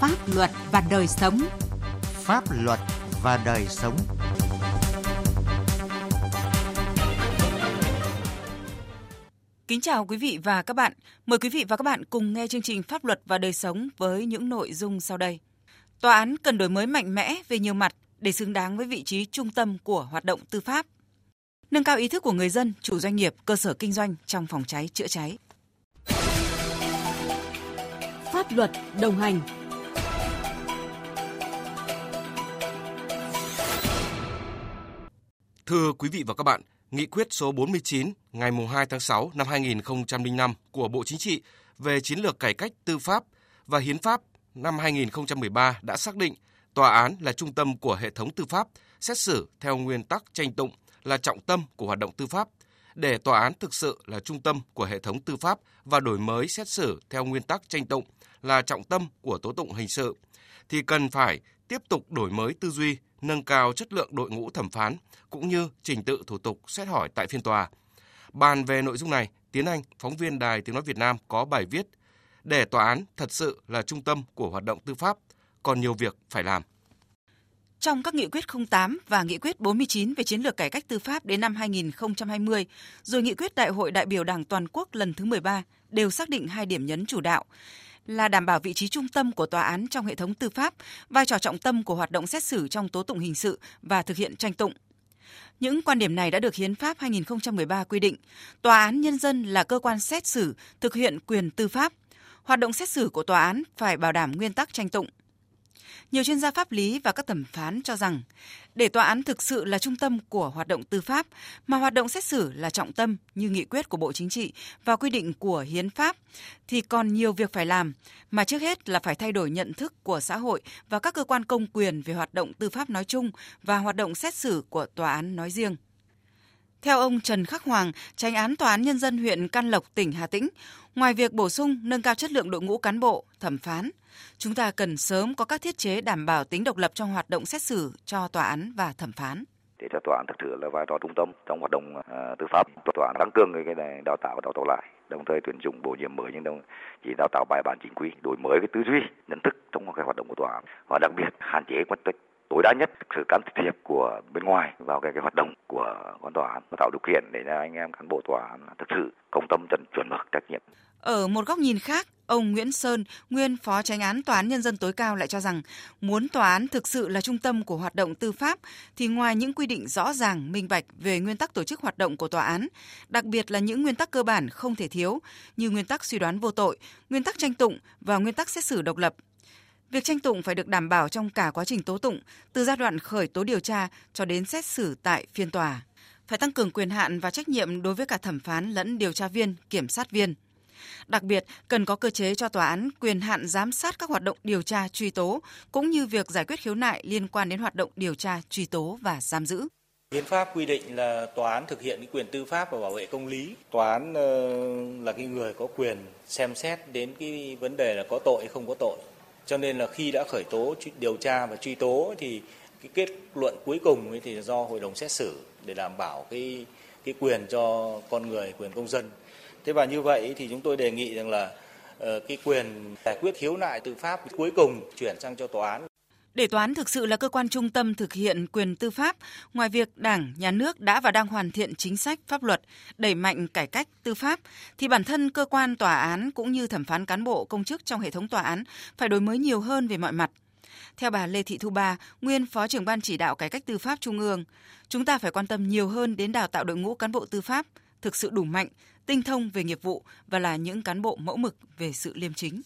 Pháp luật và đời sống. Pháp luật và đời sống. Kính chào quý vị và các bạn. Mời quý vị và các bạn cùng nghe chương trình Pháp luật và đời sống với những nội dung sau đây. Tòa án cần đổi mới mạnh mẽ về nhiều mặt để xứng đáng với vị trí trung tâm của hoạt động tư pháp. Nâng cao ý thức của người dân, chủ doanh nghiệp, cơ sở kinh doanh trong phòng cháy chữa cháy. Pháp luật đồng hành Thưa quý vị và các bạn, Nghị quyết số 49 ngày 2 tháng 6 năm 2005 của Bộ Chính trị về chiến lược cải cách tư pháp và hiến pháp năm 2013 đã xác định tòa án là trung tâm của hệ thống tư pháp, xét xử theo nguyên tắc tranh tụng là trọng tâm của hoạt động tư pháp. Để tòa án thực sự là trung tâm của hệ thống tư pháp và đổi mới xét xử theo nguyên tắc tranh tụng là trọng tâm của tố tụng hình sự, thì cần phải tiếp tục đổi mới tư duy, nâng cao chất lượng đội ngũ thẩm phán cũng như trình tự thủ tục xét hỏi tại phiên tòa. Bàn về nội dung này, Tiến Anh, phóng viên Đài Tiếng Nói Việt Nam có bài viết Để tòa án thật sự là trung tâm của hoạt động tư pháp, còn nhiều việc phải làm. Trong các nghị quyết 08 và nghị quyết 49 về chiến lược cải cách tư pháp đến năm 2020, rồi nghị quyết Đại hội đại biểu Đảng toàn quốc lần thứ 13 đều xác định hai điểm nhấn chủ đạo là đảm bảo vị trí trung tâm của tòa án trong hệ thống tư pháp, vai trò trọng tâm của hoạt động xét xử trong tố tụng hình sự và thực hiện tranh tụng. Những quan điểm này đã được Hiến pháp 2013 quy định. Tòa án nhân dân là cơ quan xét xử, thực hiện quyền tư pháp. Hoạt động xét xử của tòa án phải bảo đảm nguyên tắc tranh tụng. Nhiều chuyên gia pháp lý và các thẩm phán cho rằng, để tòa án thực sự là trung tâm của hoạt động tư pháp, mà hoạt động xét xử là trọng tâm như nghị quyết của Bộ Chính trị và quy định của Hiến pháp, thì còn nhiều việc phải làm, mà trước hết là phải thay đổi nhận thức của xã hội và các cơ quan công quyền về hoạt động tư pháp nói chung và hoạt động xét xử của tòa án nói riêng. Theo ông Trần Khắc Hoàng, tránh án Tòa án Nhân dân huyện Can Lộc, tỉnh Hà Tĩnh, ngoài việc bổ sung nâng cao chất lượng đội ngũ cán bộ, thẩm phán, chúng ta cần sớm có các thiết chế đảm bảo tính độc lập trong hoạt động xét xử cho tòa án và thẩm phán. Để cho tòa án thực sự là vai trò trung tâm trong hoạt động uh, tư pháp. Tòa án tăng cường cái này đào tạo đào tạo lại đồng thời tuyển dụng bổ nhiệm mới nhưng đồng chỉ đào tạo bài bản chính quy đổi mới cái tư duy nhận thức trong cái hoạt động của tòa án. Và đặc biệt hạn chế quan tích tối đa nhất sự can thiệp của bên ngoài vào cái, cái hoạt động của con tòa án và tạo điều kiện để cho anh em cán bộ tòa án thực sự công tâm chân chuẩn mực trách nhiệm ở một góc nhìn khác, ông Nguyễn Sơn, nguyên phó tránh án Tòa án Nhân dân tối cao lại cho rằng muốn tòa án thực sự là trung tâm của hoạt động tư pháp thì ngoài những quy định rõ ràng, minh bạch về nguyên tắc tổ chức hoạt động của tòa án, đặc biệt là những nguyên tắc cơ bản không thể thiếu như nguyên tắc suy đoán vô tội, nguyên tắc tranh tụng và nguyên tắc xét xử độc lập. Việc tranh tụng phải được đảm bảo trong cả quá trình tố tụng, từ giai đoạn khởi tố điều tra cho đến xét xử tại phiên tòa. Phải tăng cường quyền hạn và trách nhiệm đối với cả thẩm phán lẫn điều tra viên, kiểm sát viên. Đặc biệt, cần có cơ chế cho tòa án quyền hạn giám sát các hoạt động điều tra truy tố, cũng như việc giải quyết khiếu nại liên quan đến hoạt động điều tra truy tố và giam giữ. Hiến pháp quy định là tòa án thực hiện cái quyền tư pháp và bảo vệ công lý. Tòa án ờ, là cái người có quyền xem xét đến cái vấn đề là có tội hay không có tội. Cho nên là khi đã khởi tố điều tra và truy tố thì cái kết luận cuối cùng thì do hội đồng xét xử để đảm bảo cái cái quyền cho con người, quyền công dân Thế và như vậy thì chúng tôi đề nghị rằng là ờ, cái quyền giải quyết khiếu nại tư pháp cuối cùng chuyển sang cho tòa án. Để tòa án thực sự là cơ quan trung tâm thực hiện quyền tư pháp, ngoài việc Đảng, Nhà nước đã và đang hoàn thiện chính sách pháp luật, đẩy mạnh cải cách tư pháp, thì bản thân cơ quan tòa án cũng như thẩm phán cán bộ công chức trong hệ thống tòa án phải đổi mới nhiều hơn về mọi mặt. Theo bà Lê Thị Thu Ba, nguyên Phó trưởng ban chỉ đạo cải cách tư pháp Trung ương, chúng ta phải quan tâm nhiều hơn đến đào tạo đội ngũ cán bộ tư pháp, thực sự đủ mạnh, tinh thông về nghiệp vụ và là những cán bộ mẫu mực về sự liêm chính.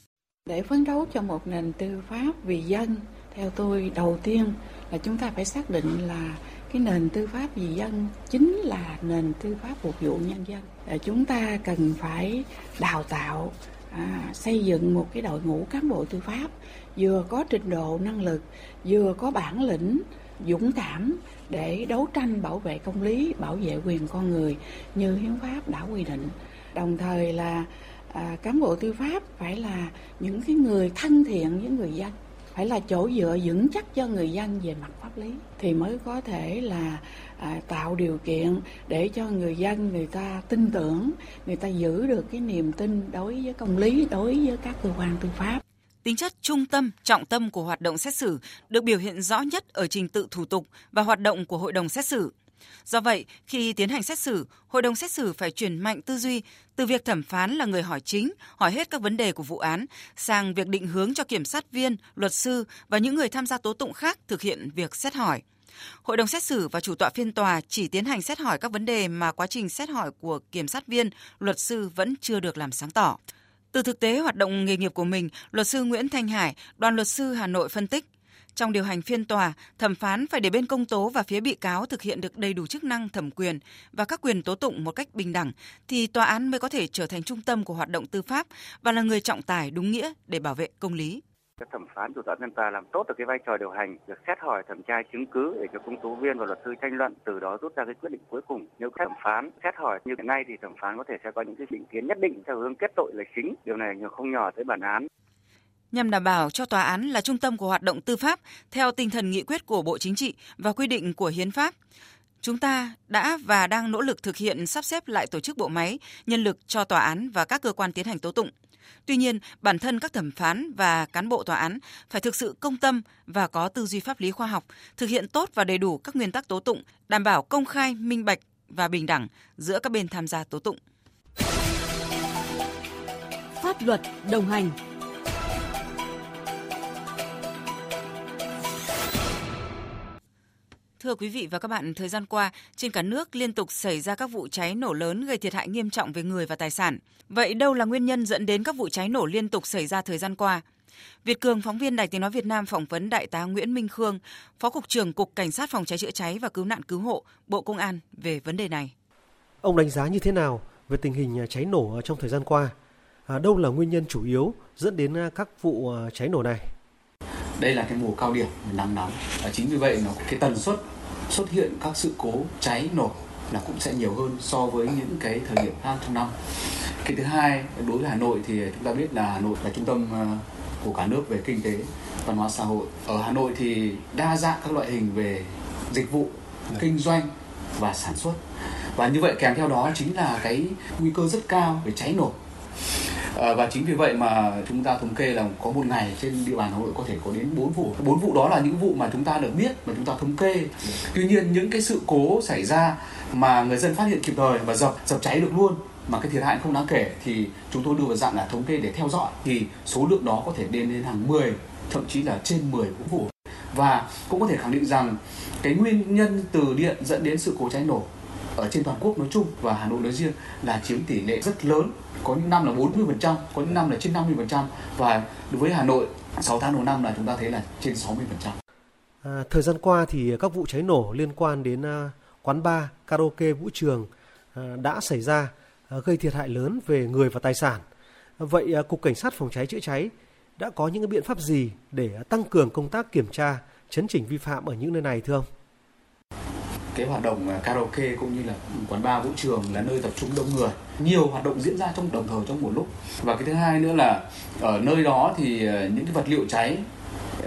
Để phấn đấu cho một nền tư pháp vì dân, theo tôi đầu tiên là chúng ta phải xác định là cái nền tư pháp vì dân chính là nền tư pháp phục vụ nhân dân. Chúng ta cần phải đào tạo, à, xây dựng một cái đội ngũ cán bộ tư pháp vừa có trình độ năng lực, vừa có bản lĩnh, dũng cảm để đấu tranh bảo vệ công lý, bảo vệ quyền con người như hiến pháp đã quy định. Đồng thời là à, cán bộ tư pháp phải là những cái người thân thiện với người dân, phải là chỗ dựa vững chắc cho người dân về mặt pháp lý thì mới có thể là à, tạo điều kiện để cho người dân người ta tin tưởng, người ta giữ được cái niềm tin đối với công lý, đối với các cơ quan tư pháp. Tính chất trung tâm, trọng tâm của hoạt động xét xử được biểu hiện rõ nhất ở trình tự thủ tục và hoạt động của hội đồng xét xử. Do vậy, khi tiến hành xét xử, hội đồng xét xử phải chuyển mạnh tư duy từ việc thẩm phán là người hỏi chính, hỏi hết các vấn đề của vụ án, sang việc định hướng cho kiểm sát viên, luật sư và những người tham gia tố tụng khác thực hiện việc xét hỏi. Hội đồng xét xử và chủ tọa phiên tòa chỉ tiến hành xét hỏi các vấn đề mà quá trình xét hỏi của kiểm sát viên, luật sư vẫn chưa được làm sáng tỏ. Từ thực tế hoạt động nghề nghiệp của mình, luật sư Nguyễn Thanh Hải, đoàn luật sư Hà Nội phân tích, trong điều hành phiên tòa, thẩm phán phải để bên công tố và phía bị cáo thực hiện được đầy đủ chức năng thẩm quyền và các quyền tố tụng một cách bình đẳng thì tòa án mới có thể trở thành trung tâm của hoạt động tư pháp và là người trọng tài đúng nghĩa để bảo vệ công lý. Các thẩm phán chủ tọa phiên tòa làm tốt được cái vai trò điều hành việc xét hỏi thẩm tra chứng cứ để cho công tố viên và luật sư tranh luận từ đó rút ra cái quyết định cuối cùng. Nếu thẩm phán xét hỏi như hiện nay thì thẩm phán có thể sẽ có những cái định kiến nhất định theo hướng kết tội là chính. Điều này không nhỏ tới bản án nhằm đảm bảo cho tòa án là trung tâm của hoạt động tư pháp theo tinh thần nghị quyết của Bộ Chính trị và quy định của Hiến pháp. Chúng ta đã và đang nỗ lực thực hiện sắp xếp lại tổ chức bộ máy, nhân lực cho tòa án và các cơ quan tiến hành tố tụng. Tuy nhiên, bản thân các thẩm phán và cán bộ tòa án phải thực sự công tâm và có tư duy pháp lý khoa học, thực hiện tốt và đầy đủ các nguyên tắc tố tụng, đảm bảo công khai, minh bạch và bình đẳng giữa các bên tham gia tố tụng. Pháp luật đồng hành Thưa quý vị và các bạn, thời gian qua, trên cả nước liên tục xảy ra các vụ cháy nổ lớn gây thiệt hại nghiêm trọng về người và tài sản. Vậy đâu là nguyên nhân dẫn đến các vụ cháy nổ liên tục xảy ra thời gian qua? Việt Cường, phóng viên Đài Tiếng Nói Việt Nam phỏng vấn Đại tá Nguyễn Minh Khương, Phó Cục trưởng Cục Cảnh sát Phòng cháy chữa cháy và Cứu nạn Cứu hộ, Bộ Công an về vấn đề này. Ông đánh giá như thế nào về tình hình à, cháy nổ à, trong thời gian qua? À, đâu là nguyên nhân chủ yếu dẫn đến các vụ cháy nổ này? Đây là cái mùa cao điểm nắng nóng. Và chính vì vậy nó cái tần suất xuất hiện các sự cố cháy nổ là cũng sẽ nhiều hơn so với những cái thời điểm khác trong năm. Cái thứ hai đối với hà nội thì chúng ta biết là hà nội là trung tâm ờ, của cả nước về kinh tế văn hóa xã hội. Ở hà nội thì đa dạng các loại hình về dịch vụ kinh doanh và sản xuất. Và như vậy kèm theo đó chính là cái nguy cơ rất cao về cháy nổ À, và chính vì vậy mà chúng ta thống kê là có một ngày trên địa bàn Hà Nội có thể có đến 4 vụ. Bốn vụ đó là những vụ mà chúng ta được biết mà chúng ta thống kê. Tuy nhiên những cái sự cố xảy ra mà người dân phát hiện kịp thời và dập dập cháy được luôn mà cái thiệt hại không đáng kể thì chúng tôi đưa vào dạng là thống kê để theo dõi thì số lượng đó có thể lên đến hàng 10 thậm chí là trên 10 vụ và cũng có thể khẳng định rằng cái nguyên nhân từ điện dẫn đến sự cố cháy nổ ở trên toàn quốc nói chung và Hà Nội nói riêng là chiếm tỷ lệ rất lớn có những năm là 40%, có những năm là trên 50% và đối với Hà Nội 6 tháng đầu năm là chúng ta thấy là trên 60%. À, thời gian qua thì các vụ cháy nổ liên quan đến à, quán bar, karaoke, vũ trường à, đã xảy ra à, gây thiệt hại lớn về người và tài sản. Vậy Cục Cảnh sát Phòng cháy chữa cháy đã có những biện pháp gì để tăng cường công tác kiểm tra, chấn chỉnh vi phạm ở những nơi này thưa ông? Cái hoạt động à, karaoke cũng như là quán bar vũ trường là nơi tập trung đông người. Nhiều hoạt động diễn ra trong, đồng thời trong một lúc. Và cái thứ hai nữa là ở nơi đó thì à, những cái vật liệu cháy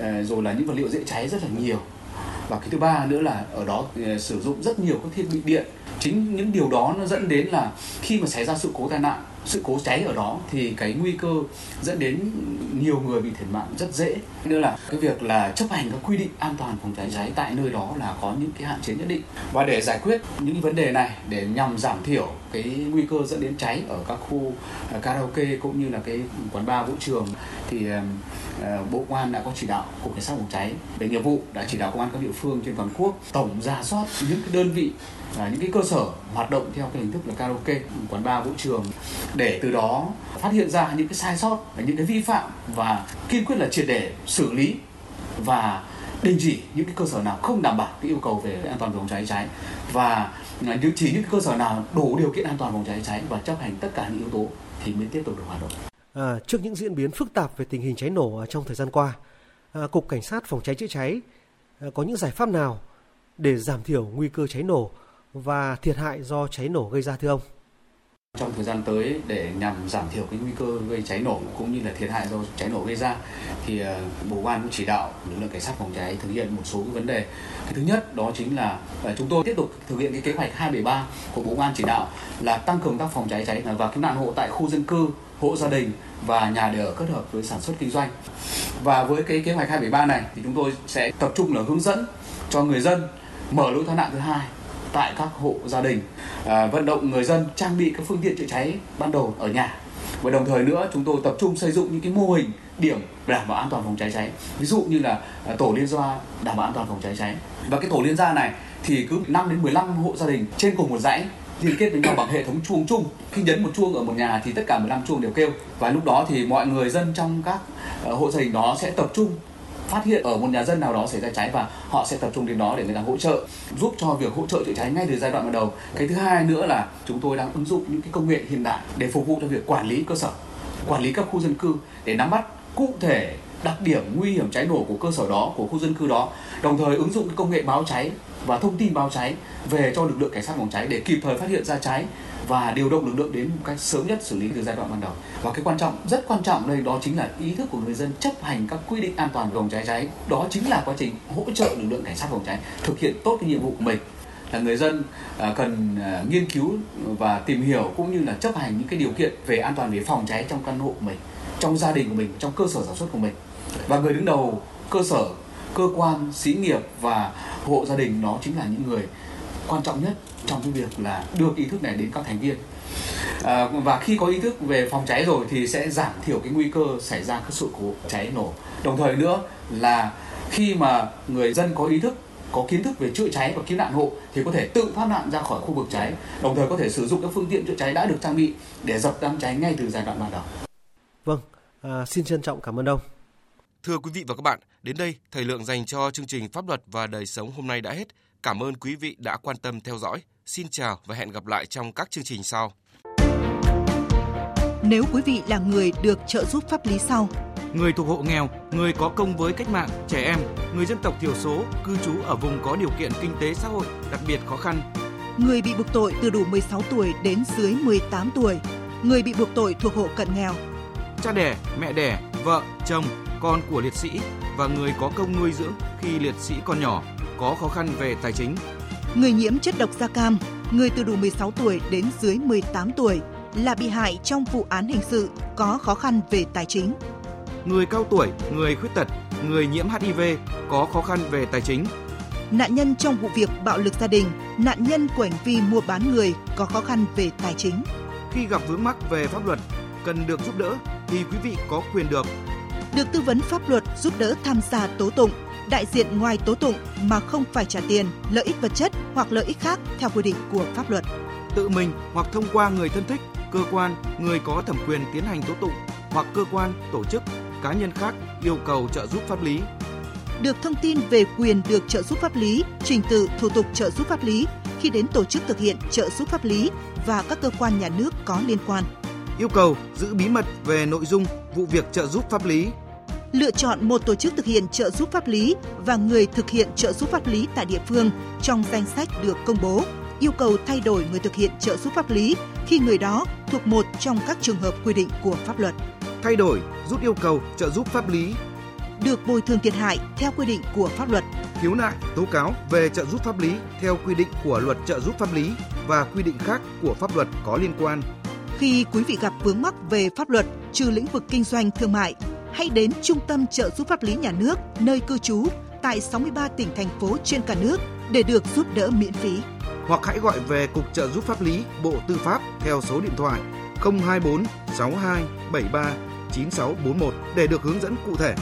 à, rồi là những vật liệu dễ cháy rất là nhiều. Và cái thứ ba nữa là ở đó sử dụng rất nhiều các thiết bị điện. Chính những điều đó nó dẫn đến là khi mà xảy ra sự cố tai nạn sự cố cháy ở đó thì cái nguy cơ dẫn đến nhiều người bị thiệt mạng rất dễ. Nữa là cái việc là chấp hành các quy định an toàn phòng cháy cháy tại nơi đó là có những cái hạn chế nhất định. Và để giải quyết những vấn đề này, để nhằm giảm thiểu cái nguy cơ dẫn đến cháy ở các khu à, karaoke cũng như là cái quán bar, vũ trường thì à, bộ công an đã có chỉ đạo cục cảnh sát phòng cháy, về nghiệp vụ đã chỉ đạo công an các địa phương trên toàn quốc tổng ra soát những cái đơn vị à, những cái cơ sở hoạt động theo cái hình thức là karaoke quán bar vũ trường để từ đó phát hiện ra những cái sai sót những cái vi phạm và kiên quyết là triệt để xử lý và đình chỉ những cái cơ sở nào không đảm bảo cái yêu cầu về an toàn phòng cháy cháy và chỉ những cơ sở nào đủ điều kiện an toàn phòng cháy cháy và chấp hành tất cả những yếu tố thì mới tiếp tục được hoạt động. À, trước những diễn biến phức tạp về tình hình cháy nổ trong thời gian qua, à, cục cảnh sát phòng cháy chữa cháy à, có những giải pháp nào để giảm thiểu nguy cơ cháy nổ và thiệt hại do cháy nổ gây ra thưa ông? Trong thời gian tới để nhằm giảm thiểu cái nguy cơ gây cháy nổ cũng như là thiệt hại do cháy nổ gây ra thì ờ, Bộ Công an cũng chỉ đạo lực lượng cảnh sát phòng cháy thực hiện một số cái vấn đề. Cái thứ nhất đó chính là ờ, chúng tôi tiếp tục thực hiện cái kế hoạch 273 của Bộ Công an chỉ đạo là tăng cường tác phòng cháy cháy và cứu nạn hộ tại khu dân cư, hộ gia đình và nhà để ở kết hợp với sản xuất kinh doanh. Và với cái kế hoạch 273 này thì chúng tôi sẽ tập trung là hướng dẫn cho người dân mở lối thoát nạn thứ hai tại các hộ gia đình, à, vận động người dân trang bị các phương tiện chữa cháy ban đầu ở nhà. Và đồng thời nữa chúng tôi tập trung xây dựng những cái mô hình điểm đảm bảo an toàn phòng cháy cháy. Ví dụ như là à, tổ liên gia đảm bảo an toàn phòng cháy cháy. Và cái tổ liên gia này thì cứ 5 đến 15 hộ gia đình trên cùng một dãy liên kết với nhau bằng hệ thống chuông chung. Khi nhấn một chuông ở một nhà thì tất cả 15 chuông đều kêu. Và lúc đó thì mọi người dân trong các à, hộ gia đình đó sẽ tập trung phát hiện ở một nhà dân nào đó xảy ra cháy và họ sẽ tập trung đến đó để người ta hỗ trợ, giúp cho việc hỗ trợ chữa cháy ngay từ giai đoạn ban đầu. Cái thứ hai nữa là chúng tôi đang ứng dụng những cái công nghệ hiện đại để phục vụ cho việc quản lý cơ sở, quản lý các khu dân cư để nắm bắt cụ thể đặc điểm nguy hiểm cháy nổ của cơ sở đó, của khu dân cư đó, đồng thời ứng dụng công nghệ báo cháy và thông tin báo cháy về cho lực lượng cảnh sát phòng cháy để kịp thời phát hiện ra cháy và điều động lực lượng đến một cách sớm nhất xử lý từ giai đoạn ban đầu. Và cái quan trọng, rất quan trọng đây, đó chính là ý thức của người dân chấp hành các quy định an toàn phòng cháy cháy. Đó chính là quá trình hỗ trợ lực lượng cảnh sát phòng cháy thực hiện tốt cái nhiệm vụ của mình. Là người dân à, cần à, nghiên cứu và tìm hiểu cũng như là chấp hành những cái điều kiện về an toàn về phòng cháy trong căn hộ của mình, trong gia đình của mình, trong cơ sở sản xuất của mình. Và người đứng đầu cơ sở, cơ quan, xí nghiệp và hộ gia đình, đó chính là những người quan trọng nhất trong cái việc là đưa ý thức này đến các thành viên à, và khi có ý thức về phòng cháy rồi thì sẽ giảm thiểu cái nguy cơ xảy ra các sự cố cháy nổ đồng thời nữa là khi mà người dân có ý thức có kiến thức về chữa cháy và cứu nạn hộ thì có thể tự thoát nạn ra khỏi khu vực cháy đồng thời có thể sử dụng các phương tiện chữa cháy đã được trang bị để dập đám cháy ngay từ giai đoạn ban đầu. Vâng, à, xin trân trọng cảm ơn ông. Thưa quý vị và các bạn, đến đây thời lượng dành cho chương trình Pháp luật và đời sống hôm nay đã hết. Cảm ơn quý vị đã quan tâm theo dõi. Xin chào và hẹn gặp lại trong các chương trình sau. Nếu quý vị là người được trợ giúp pháp lý sau, người thuộc hộ nghèo, người có công với cách mạng, trẻ em, người dân tộc thiểu số, cư trú ở vùng có điều kiện kinh tế xã hội đặc biệt khó khăn, người bị buộc tội từ đủ 16 tuổi đến dưới 18 tuổi, người bị buộc tội thuộc hộ cận nghèo, cha đẻ, mẹ đẻ, vợ, chồng, con của liệt sĩ và người có công nuôi dưỡng khi liệt sĩ còn nhỏ có khó khăn về tài chính. Người nhiễm chất độc da cam, người từ đủ 16 tuổi đến dưới 18 tuổi là bị hại trong vụ án hình sự có khó khăn về tài chính. Người cao tuổi, người khuyết tật, người nhiễm HIV có khó khăn về tài chính. Nạn nhân trong vụ việc bạo lực gia đình, nạn nhân của hành vi mua bán người có khó khăn về tài chính. Khi gặp vướng mắc về pháp luật, cần được giúp đỡ thì quý vị có quyền được được tư vấn pháp luật giúp đỡ tham gia tố tụng, đại diện ngoài tố tụng mà không phải trả tiền, lợi ích vật chất hoặc lợi ích khác theo quy định của pháp luật. Tự mình hoặc thông qua người thân thích, cơ quan, người có thẩm quyền tiến hành tố tụng hoặc cơ quan, tổ chức, cá nhân khác yêu cầu trợ giúp pháp lý. Được thông tin về quyền được trợ giúp pháp lý, trình tự thủ tục trợ giúp pháp lý khi đến tổ chức thực hiện trợ giúp pháp lý và các cơ quan nhà nước có liên quan. Yêu cầu giữ bí mật về nội dung vụ việc trợ giúp pháp lý lựa chọn một tổ chức thực hiện trợ giúp pháp lý và người thực hiện trợ giúp pháp lý tại địa phương trong danh sách được công bố, yêu cầu thay đổi người thực hiện trợ giúp pháp lý khi người đó thuộc một trong các trường hợp quy định của pháp luật. Thay đổi, rút yêu cầu trợ giúp pháp lý được bồi thường thiệt hại theo quy định của pháp luật. Khiếu nại, tố cáo về trợ giúp pháp lý theo quy định của luật trợ giúp pháp lý và quy định khác của pháp luật có liên quan. Khi quý vị gặp vướng mắc về pháp luật trừ lĩnh vực kinh doanh thương mại, hãy đến Trung tâm trợ giúp pháp lý nhà nước, nơi cư trú, tại 63 tỉnh thành phố trên cả nước để được giúp đỡ miễn phí. Hoặc hãy gọi về Cục trợ giúp pháp lý Bộ Tư pháp theo số điện thoại 024 62 73 9641 để được hướng dẫn cụ thể.